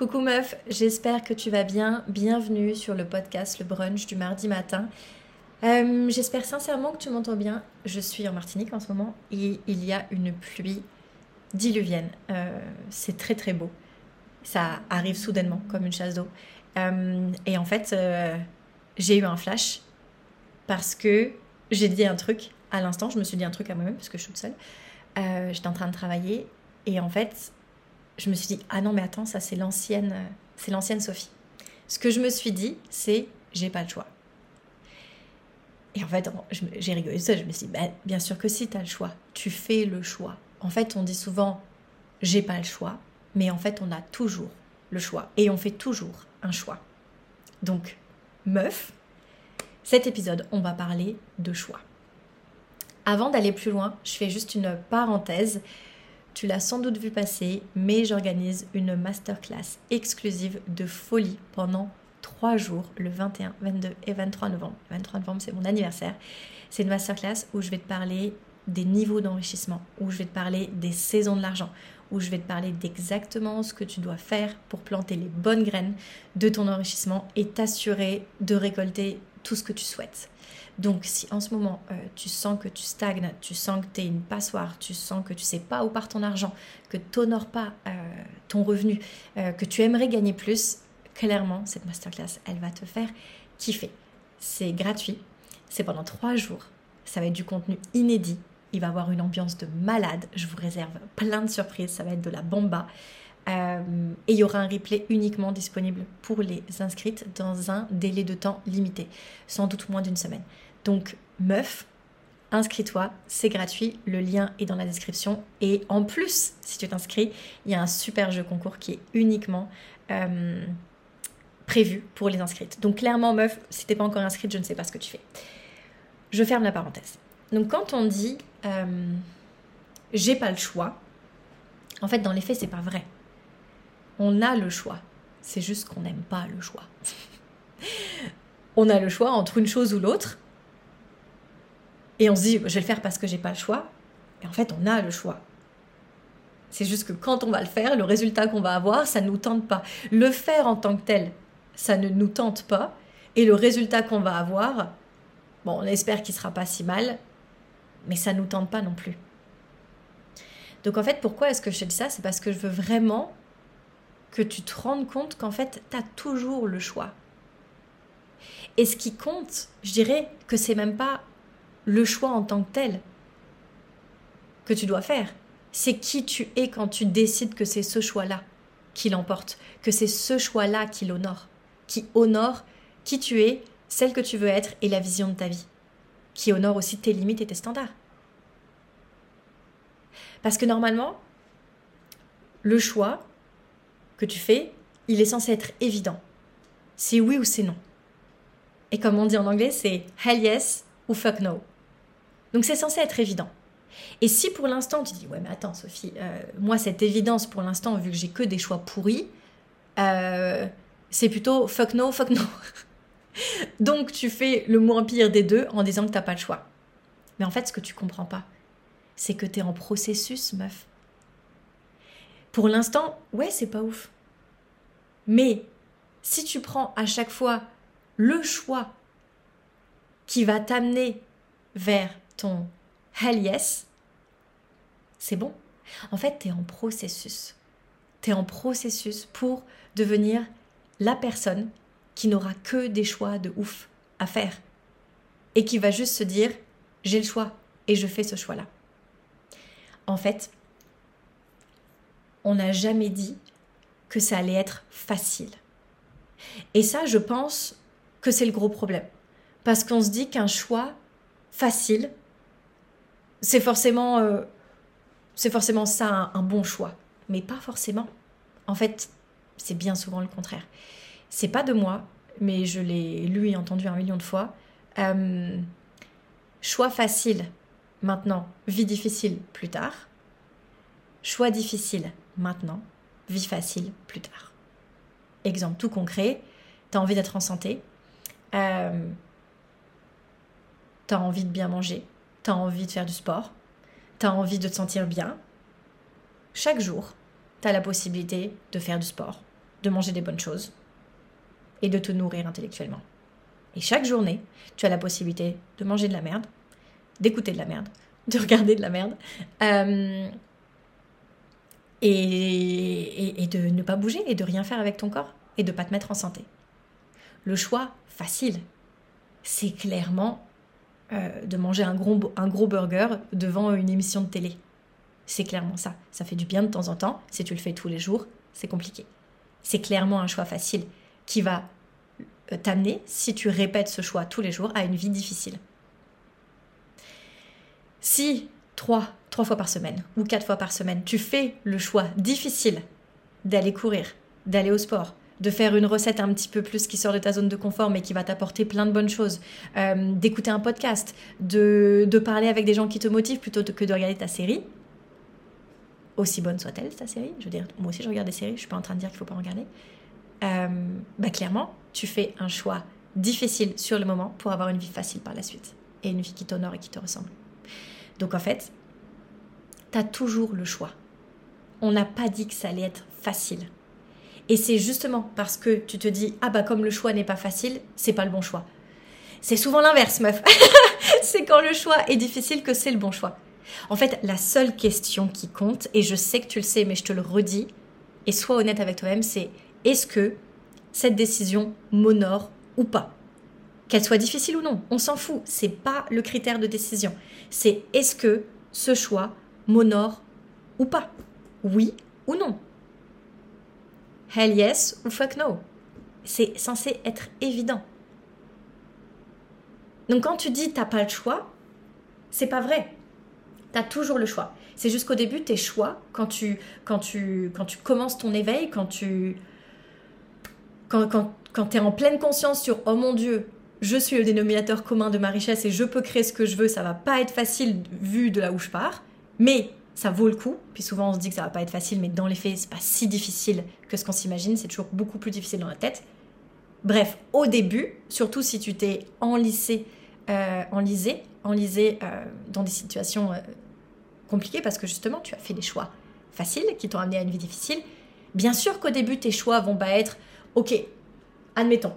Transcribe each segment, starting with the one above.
Coucou meuf, j'espère que tu vas bien. Bienvenue sur le podcast Le Brunch du mardi matin. Euh, j'espère sincèrement que tu m'entends bien. Je suis en Martinique en ce moment et il y a une pluie diluvienne. Euh, c'est très très beau. Ça arrive soudainement comme une chasse d'eau. Euh, et en fait, j'ai eu un flash parce que j'ai dit un truc à l'instant. Je me suis dit un truc à moi-même parce que je suis toute seule. J'étais en train de travailler et en fait, je me suis dit ah non mais attends ça c'est l'ancienne c'est l'ancienne Sophie. Ce que je me suis dit c'est j'ai pas le choix. Et en fait j'ai rigolé ça, je me suis dit bah, bien sûr que si tu as le choix, tu fais le choix. En fait on dit souvent j'ai pas le choix, mais en fait on a toujours le choix et on fait toujours un choix. Donc meuf, cet épisode on va parler de choix. Avant d'aller plus loin, je fais juste une parenthèse tu l'as sans doute vu passer, mais j'organise une masterclass exclusive de folie pendant trois jours, le 21, 22 et 23 novembre. Le 23 novembre, c'est mon anniversaire. C'est une masterclass où je vais te parler des niveaux d'enrichissement, où je vais te parler des saisons de l'argent, où je vais te parler d'exactement ce que tu dois faire pour planter les bonnes graines de ton enrichissement et t'assurer de récolter tout ce que tu souhaites. Donc si en ce moment euh, tu sens que tu stagnes, tu sens que tu es une passoire, tu sens que tu sais pas où part ton argent, que tu n'honores pas euh, ton revenu, euh, que tu aimerais gagner plus, clairement cette masterclass, elle va te faire kiffer. C'est gratuit, c'est pendant trois jours, ça va être du contenu inédit, il va avoir une ambiance de malade, je vous réserve plein de surprises, ça va être de la bomba. et il y aura un replay uniquement disponible pour les inscrites dans un délai de temps limité, sans doute moins d'une semaine. Donc, meuf, inscris-toi, c'est gratuit, le lien est dans la description. Et en plus, si tu t'inscris, il y a un super jeu concours qui est uniquement euh, prévu pour les inscrites. Donc clairement, meuf, si t'es pas encore inscrite, je ne sais pas ce que tu fais. Je ferme la parenthèse. Donc quand on dit euh, j'ai pas le choix, en fait, dans les faits, c'est pas vrai. On a le choix. C'est juste qu'on n'aime pas le choix. on a le choix entre une chose ou l'autre. Et on se dit, je vais le faire parce que j'ai pas le choix. Et en fait, on a le choix. C'est juste que quand on va le faire, le résultat qu'on va avoir, ça ne nous tente pas. Le faire en tant que tel, ça ne nous tente pas. Et le résultat qu'on va avoir, on espère qu'il sera pas si mal, mais ça ne nous tente pas non plus. Donc en fait, pourquoi est-ce que je te dis ça? C'est parce que je veux vraiment que tu te rendes compte qu'en fait, tu as toujours le choix. Et ce qui compte, je dirais que c'est même pas le choix en tant que tel que tu dois faire. C'est qui tu es quand tu décides que c'est ce choix-là qui l'emporte, que c'est ce choix-là qui l'honore, qui honore qui tu es, celle que tu veux être et la vision de ta vie, qui honore aussi tes limites et tes standards. Parce que normalement, le choix que tu fais, il est censé être évident. C'est oui ou c'est non. Et comme on dit en anglais, c'est hell yes ou fuck no. Donc c'est censé être évident. Et si pour l'instant tu dis ouais mais attends Sophie, euh, moi cette évidence pour l'instant vu que j'ai que des choix pourris, euh, c'est plutôt fuck no, fuck no. Donc tu fais le moins pire des deux en disant que t'as pas le choix. Mais en fait ce que tu comprends pas, c'est que tu es en processus meuf. Pour l'instant, ouais c'est pas ouf. Mais si tu prends à chaque fois le choix qui va t'amener vers ton hell yes, c'est bon. En fait, tu es en processus. Tu es en processus pour devenir la personne qui n'aura que des choix de ouf à faire et qui va juste se dire j'ai le choix et je fais ce choix-là. En fait, on n'a jamais dit que ça allait être facile. Et ça, je pense que c'est le gros problème. Parce qu'on se dit qu'un choix facile, c'est forcément, euh, forcément ça un, bon choix, mais pas forcément. En fait, c'est bien souvent le contraire. C'est pas de moi, mais je l'ai lu et entendu un million de fois. Euh, choix facile maintenant, vie difficile plus tard. Choix difficile maintenant, vie facile plus tard. Exemple tout concret, tu as envie d'être en santé, euh, tu as envie de bien manger, tu as envie de faire du sport, tu as envie de te sentir bien, chaque jour, tu as la possibilité de faire du sport, de manger des bonnes choses et de te nourrir intellectuellement. Et chaque journée, tu as la possibilité de manger de la merde, d'écouter de la merde, de regarder de la merde, euh, et, et, de ne pas bouger et de rien faire avec ton corps et de pas te mettre en santé. Le choix facile, c'est clairement euh, de manger un gros, un gros burger devant une émission de télé. C'est clairement ça. Ça fait du bien de temps en temps. Si tu le fais tous les jours, c'est compliqué. C'est clairement un choix facile qui va euh, t'amener, si tu répètes ce choix tous les jours, à une vie difficile. Si trois, trois fois par semaine ou quatre fois par semaine, tu fais le choix difficile d'aller courir, d'aller au sport, de faire une recette un petit peu plus qui sort de ta zone de confort mais qui va t'apporter plein de bonnes choses, euh, d'écouter un podcast, de, parler avec des gens qui te motivent plutôt que de regarder ta série, aussi bonne soit-elle ta série, je veux dire, moi aussi je regarde des séries, je suis pas en train de dire qu'il faut pas en regarder, euh, bah clairement, tu fais un choix difficile sur le moment pour avoir une vie facile par la suite et une vie qui t'honore et qui te ressemble. Donc en fait, tu as toujours le choix. On n'a pas dit que ça allait être facile. Et c'est justement parce que tu te dis ah bah comme le choix n'est pas facile, c'est pas le bon choix. C'est souvent l'inverse, meuf. c'est quand le choix est difficile que c'est le bon choix. En fait, la seule question qui compte, et je sais que tu le sais, mais je te le redis, et sois honnête avec toi-même, c'est est-ce que cette décision m'honore ou pas? Qu'elle soit difficile ou non, on s'en fout, c'est pas le critère de décision. C'est est-ce que ce choix m'honore ou pas? Oui ou non Hell yes ou fuck no C'est censé être évident. Donc quand tu dis t'as pas le choix, c'est pas vrai. T'as toujours le choix. C'est juste qu'au début, tes choix, quand tu, quand, tu, quand tu commences ton éveil, quand tu. Quand, quand, quand en pleine conscience sur oh mon Dieu, je suis le dénominateur commun de ma richesse et je peux créer ce que je veux, ça va pas être facile vu de là où je pars, mais ça vaut le coup. Puis souvent on se dit que ça va pas être facile, mais dans les faits, c'est pas si difficile que ce qu'on s'imagine, c'est toujours beaucoup plus difficile dans la tête. Bref, au début, surtout si tu t'es enlisé, euh, enlisé, enlisé euh, dans des situations euh, compliquées, parce que justement tu as fait des choix faciles qui t'ont amené à une vie difficile. Bien sûr qu'au début tes choix vont pas être, ok, admettons,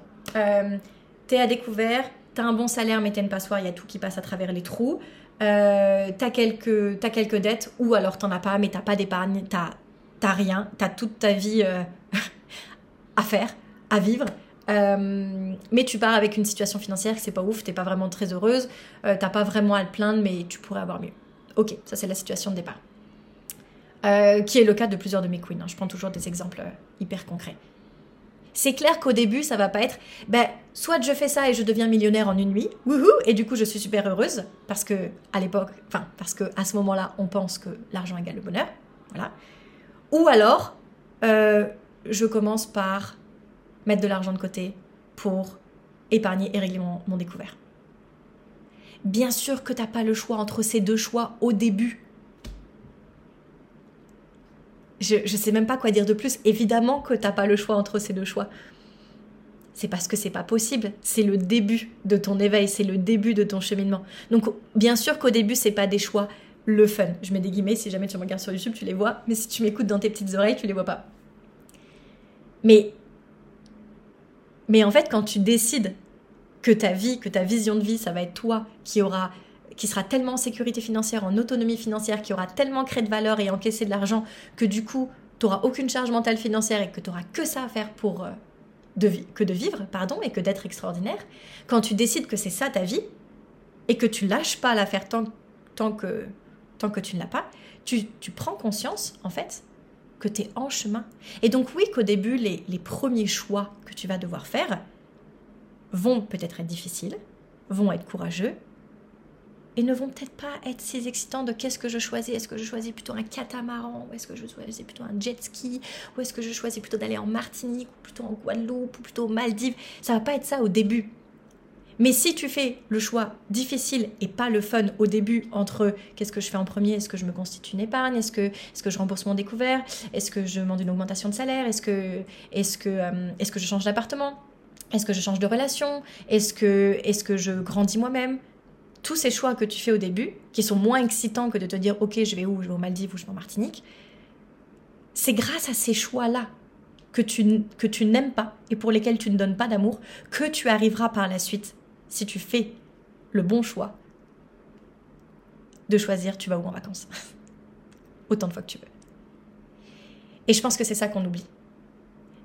t'es à découvert, t'as un bon salaire mais t'es une passoire, il y a tout qui passe à travers les trous. Euh, t'as quelques, quelques dettes ou alors t'en as pas mais t'as pas d'épargne, t'as, t'as rien, t'as toute ta vie euh, à faire, à vivre. Euh, mais tu pars avec une situation financière c'est pas ouf, t'es pas vraiment très heureuse, t'as pas vraiment à te plaindre mais tu pourrais avoir mieux. Ok, ça c'est la situation de départ. qui est le cas de plusieurs de mes queens. Hein. Je prends toujours des exemples hyper concrets c'est clair qu'au début, ça va pas être, ben, soit je fais ça et je deviens millionnaire en une nuit, et du coup je suis super heureuse, parce que à l'époque, enfin, parce que à ce moment-là, on pense que l'argent égale le bonheur, voilà. Ou alors, euh, je commence par mettre de l'argent de côté pour épargner et régler mon, mon découvert. Bien sûr que tu n'as pas le choix entre ces deux choix au début. Je ne sais même pas quoi dire de plus. Évidemment que t'as pas le choix entre ces deux choix. C'est parce que c'est pas possible. C'est le début de ton éveil, c'est le début de ton cheminement. Donc bien sûr qu'au début c'est pas des choix le fun. Je mets des guillemets si jamais tu me regardes sur YouTube, tu les vois, mais si tu m'écoutes dans tes petites oreilles, tu les vois pas. Mais mais en fait quand tu décides que ta vie, que ta vision de vie, ça va être toi qui aura qui sera tellement en sécurité financière, en autonomie financière, qui aura tellement créé de valeur et encaissé de l'argent que du coup, tu n'auras aucune charge mentale financière et que tu n'auras que ça à faire pour euh, que de vivre, pardon, et que d'être extraordinaire. Quand tu décides que c'est ça ta vie et que tu lâches pas à la faire tant, tant, que, tant que tu ne l'as pas, tu, tu prends conscience, en fait, que tu es en chemin. Et donc oui, qu'au début, les, les premiers choix que tu vas devoir faire vont peut-être être difficiles, vont être courageux, et ne vont peut-être pas être si excitants de qu'est-ce que je choisis. Est-ce que je choisis plutôt un catamaran ou est-ce que je choisis plutôt un jet ski ou est-ce que je choisis plutôt d'aller en Martinique ou plutôt en Guadeloupe ou plutôt aux Maldives. Ça va pas être ça au début. Mais si tu fais le choix difficile et pas le fun au début entre qu'est-ce que je fais en premier, est-ce que je me constitue une épargne, est-ce que, est que je rembourse mon découvert, est-ce que je demande une augmentation de salaire, est-ce que, est que, euh, que je change d'appartement, est-ce que je change de relation, est-ce que, est que je grandis moi-même, tous ces choix que tu fais au début, qui sont moins excitants que de te dire ok je vais où, je vais aux Maldives ou je vais en Martinique, c'est grâce à ces choix-là que tu, que tu n'aimes pas et pour lesquels tu ne donnes pas d'amour, que tu arriveras par la suite, si tu fais le bon choix, de choisir tu vas où en vacances. Autant de fois que tu veux. Et je pense que c'est ça qu'on oublie.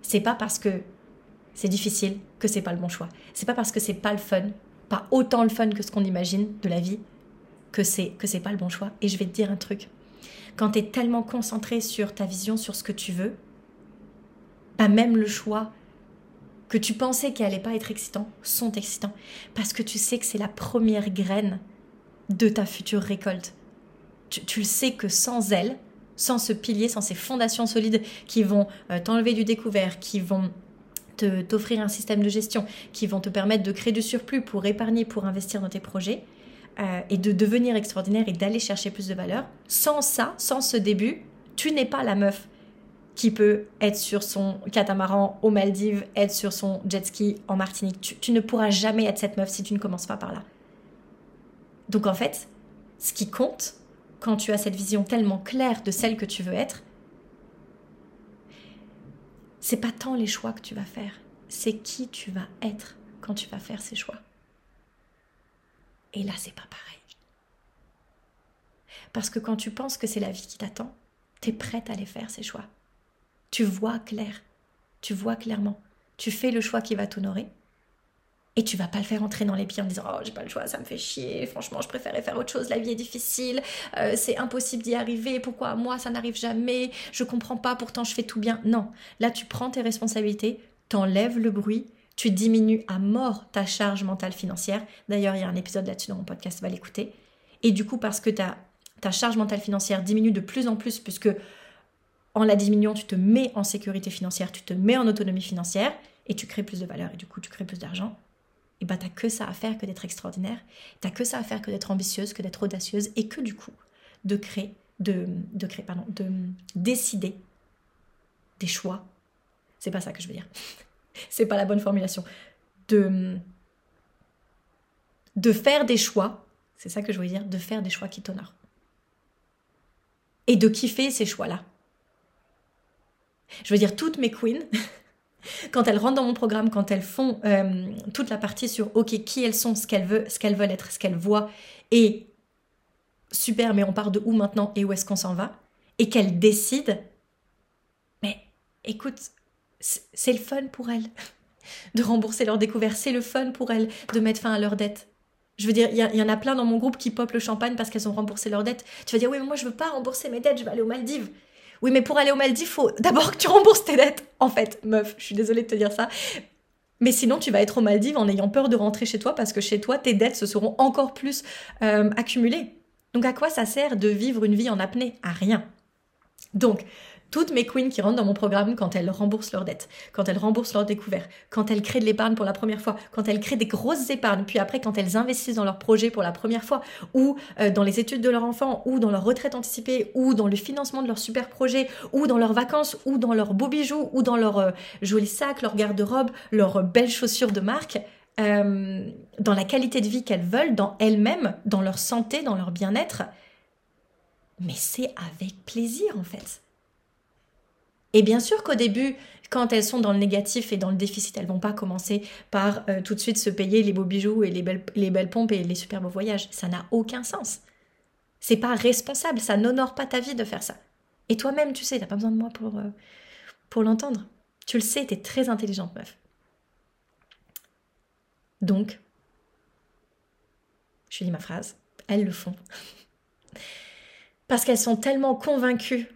C'est pas parce que c'est difficile que c'est pas le bon choix. C'est pas parce que c'est pas le fun, pas autant le fun que ce qu'on imagine de la vie, que c'est que c'est pas le bon choix. Et je vais te dire un truc. Quand tu es tellement concentré sur ta vision, sur ce que tu veux, pas même le choix que tu pensais qu'il allait pas être excitant sont excitants parce que tu sais que c'est la première graine de ta future récolte. Tu, le sais que sans elle, sans ce pilier, sans ces fondations solides qui vont euh, t'enlever du découvert, qui vont t'offrir un système de gestion, qui vont te permettre de créer du surplus pour épargner, pour investir dans tes projets, euh, et de devenir extraordinaire et d'aller chercher plus de valeur. Sans ça, sans ce début, tu n'es pas la meuf qui peut être sur son catamaran aux Maldives, être sur son jet ski en Martinique. Tu, ne pourras jamais être cette meuf si tu ne commences pas par là. Donc en fait, ce qui compte, quand tu as cette vision tellement claire de celle que tu veux être, c'est pas tant les choix que tu vas faire, c'est qui tu vas être quand tu vas faire ces choix. Et là, c'est pas pareil. Parce que quand tu penses que c'est la vie qui t'attend, tu es prête à les faire, ces choix. Tu vois clair, tu vois clairement. Tu fais le choix qui va t'honorer. Et tu vas pas le faire entrer dans les pieds en disant Oh, j'ai pas le choix, ça me fait chier, franchement, je préférais faire autre chose, la vie est difficile, euh, c'est impossible d'y arriver, pourquoi moi ça n'arrive jamais, je comprends pas, pourtant je fais tout bien. Non, là tu prends tes responsabilités, t'enlèves le bruit, tu diminues à mort ta charge mentale financière. D'ailleurs, il y a un épisode là-dessus dans mon podcast, va l'écouter. Et du coup, parce que ta, ta charge mentale financière diminue de plus en plus, puisque en la diminuant, tu te mets en sécurité financière, tu te mets en autonomie financière, et tu crées plus de valeur, et du coup, tu crées plus d'argent. Et bah, t'as que ça à faire que d'être extraordinaire, t'as que ça à faire que d'être ambitieuse, que d'être audacieuse, et que du coup, de créer, de, de créer, pardon, de décider des choix. C'est pas ça que je veux dire. c'est pas la bonne formulation, de, de faire des choix, c'est ça que je voulais dire, de faire des choix qui t'honorent. Et de kiffer ces choix-là. Je veux dire, toutes mes queens, quand elles rentrent dans mon programme, quand elles font euh, toute la partie sur OK, qui elles sont, ce qu'elles veulent, ce qu'elles veulent être, ce qu'elles voient, et super, mais on part de où maintenant et où est-ce qu'on s'en va, et qu'elles décident, mais écoute, c'est le fun pour elles de rembourser leurs découvertes. C'est le fun pour elles de mettre fin à leurs dettes. Je veux dire, il y, en a plein dans mon groupe qui popent le champagne parce qu'elles ont remboursé leurs dettes. Tu vas dire, oui, mais moi, je veux pas rembourser mes dettes, je vais aller aux Maldives. Oui, mais pour aller aux Maldives, faut d'abord que tu rembourses tes dettes. En fait, meuf, je suis désolée de te dire ça. Mais sinon, tu vas être aux Maldives en ayant peur de rentrer chez toi parce que chez toi, tes dettes se seront encore plus euh, accumulées. Donc, à quoi ça sert de vivre une vie en apnée? À rien. Donc, toutes mes queens qui rentrent dans mon programme, quand elles remboursent leurs dettes, quand elles remboursent leurs découvertes, quand elles créent de l'épargne pour la première fois, quand elles créent des grosses épargnes, puis après quand elles investissent dans leur projet pour la première fois, ou euh, dans les études de leur enfant, ou dans leur retraite anticipée, ou dans le financement de leur super projet, ou dans leurs vacances, ou dans leurs beaux bijoux, ou dans leurs euh, jolis sacs, leur garde-robe, leurs belles chaussures de marque, euh, dans la qualité de vie qu'elles veulent, dans elles-mêmes, dans leur santé, dans leur bien-être. Mais c'est avec plaisir en fait. Et bien sûr qu'au début, quand elles sont dans le négatif et dans le déficit, elles vont pas commencer par euh, tout de suite se payer les beaux bijoux et les belles, les belles pompes et les super beaux voyages. Ça n'a aucun sens. C'est pas responsable, ça n'honore pas ta vie de faire ça. Et toi-même, tu sais, t'as pas besoin de moi pour, euh, l'entendre. Tu le sais, tu es très intelligente, meuf. Donc, je dis ma phrase, elles le font. Parce qu'elles sont tellement convaincues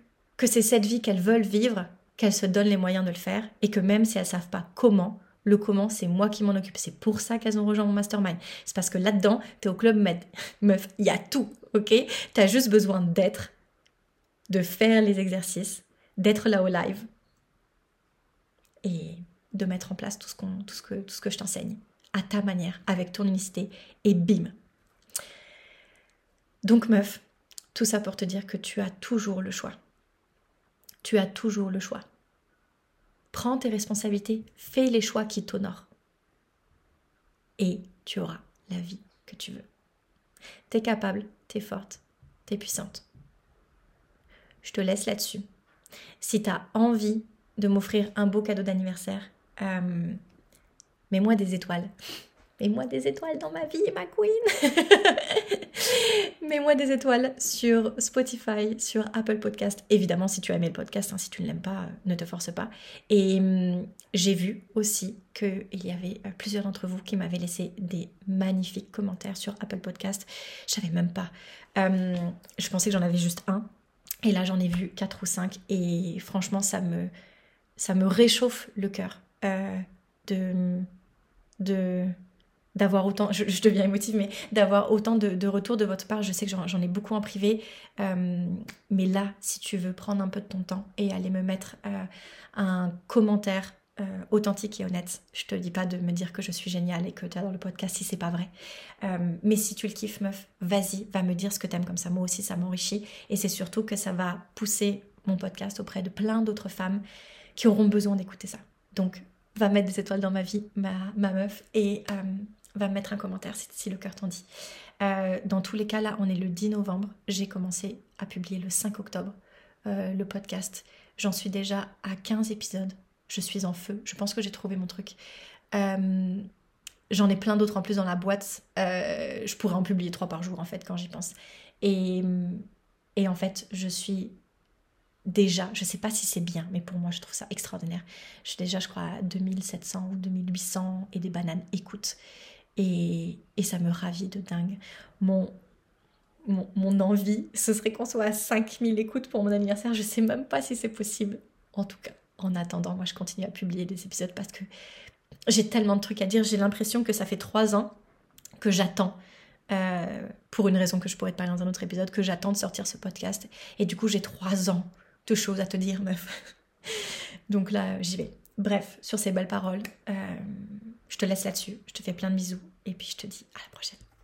que c'est cette vie qu'elles veulent vivre, qu'elles se donnent les moyens de le faire, et que même si elles savent pas comment, le comment, c'est moi qui m'en occupe. C'est pour ça qu'elles ont rejoint mon mastermind. C'est parce que là-dedans, tu es au club med. Meuf, il y a tout, ok? Tu as juste besoin d'être, de faire les exercices, d'être là au live et de mettre en place tout ce, que, tout ce que je t'enseigne à ta manière, avec ton unicité, et bim. Donc meuf, tout ça pour te dire que tu as toujours le choix tu as toujours le choix. Prends tes responsabilités, fais les choix qui t'honorent. Et tu auras la vie que tu veux. T'es capable, t'es forte, t'es puissante. Je te laisse là-dessus. Si tu as envie de m'offrir un beau cadeau d'anniversaire, euh, mets-moi des étoiles. Mets-moi des étoiles dans ma vie, ma queen. Mets-moi des étoiles sur Spotify, sur Apple Podcast. Évidemment, si tu as aimé le podcast, hein, si tu ne l'aimes pas, ne te force pas. Et hum, j'ai vu aussi qu'il y avait euh, plusieurs d'entre vous qui m'avaient laissé des magnifiques commentaires sur Apple Podcast. Je savais même pas. Hum, je pensais que j'en avais juste un. Et là, j'en ai vu quatre ou cinq. Et franchement, ça me, ça me réchauffe le cœur euh, de, de d'avoir autant, je, deviens émotive, mais d'avoir autant de, retours de votre part. Je sais que j'en ai beaucoup en privé, euh, mais là, si tu veux prendre un peu de ton temps et aller me mettre euh, un commentaire euh, authentique et honnête, je te dis pas de me dire que je suis géniale et que tu adores le podcast si c'est pas vrai. mais si tu le kiffes, meuf, vas-y, va me dire ce que t'aimes comme ça. Moi aussi, ça m'enrichit et c'est surtout que ça va pousser mon podcast auprès de plein d'autres femmes qui auront besoin d'écouter ça. Donc, va mettre des étoiles dans ma vie, ma, ma meuf, et va me mettre un commentaire si, le cœur t'en dit. Euh, dans tous les cas, là, on est le 10 novembre. J'ai commencé à publier le 5 octobre euh, le podcast. J'en suis déjà à 15 épisodes. Je suis en feu. Je pense que j'ai trouvé mon truc. Euh, j'en ai plein d'autres en plus dans la boîte. je pourrais en publier trois par jour, en fait, quand j'y pense. Et, et en fait, je suis déjà, je sais pas si c'est bien, mais pour moi, je trouve ça extraordinaire. Je suis déjà, je crois, à 2700 ou 2800 et des bananes écoute. Et, ça me ravit de dingue. Mon, mon, envie, ce serait qu'on soit à 5000 écoutes pour mon anniversaire. Je sais même pas si c'est possible. En tout cas, en attendant, moi je continue à publier des épisodes parce que j'ai tellement de trucs à dire. J'ai l'impression que ça fait trois ans que j'attends, euh, pour une raison que je pourrais te parler dans un autre épisode, que j'attends de sortir ce podcast. Et du coup, j'ai trois ans de choses à te dire, meuf. Donc là, j'y vais. Bref, sur ces belles paroles, euh, je te laisse là-dessus. Je te fais plein de bisous et puis je te dis à la prochaine.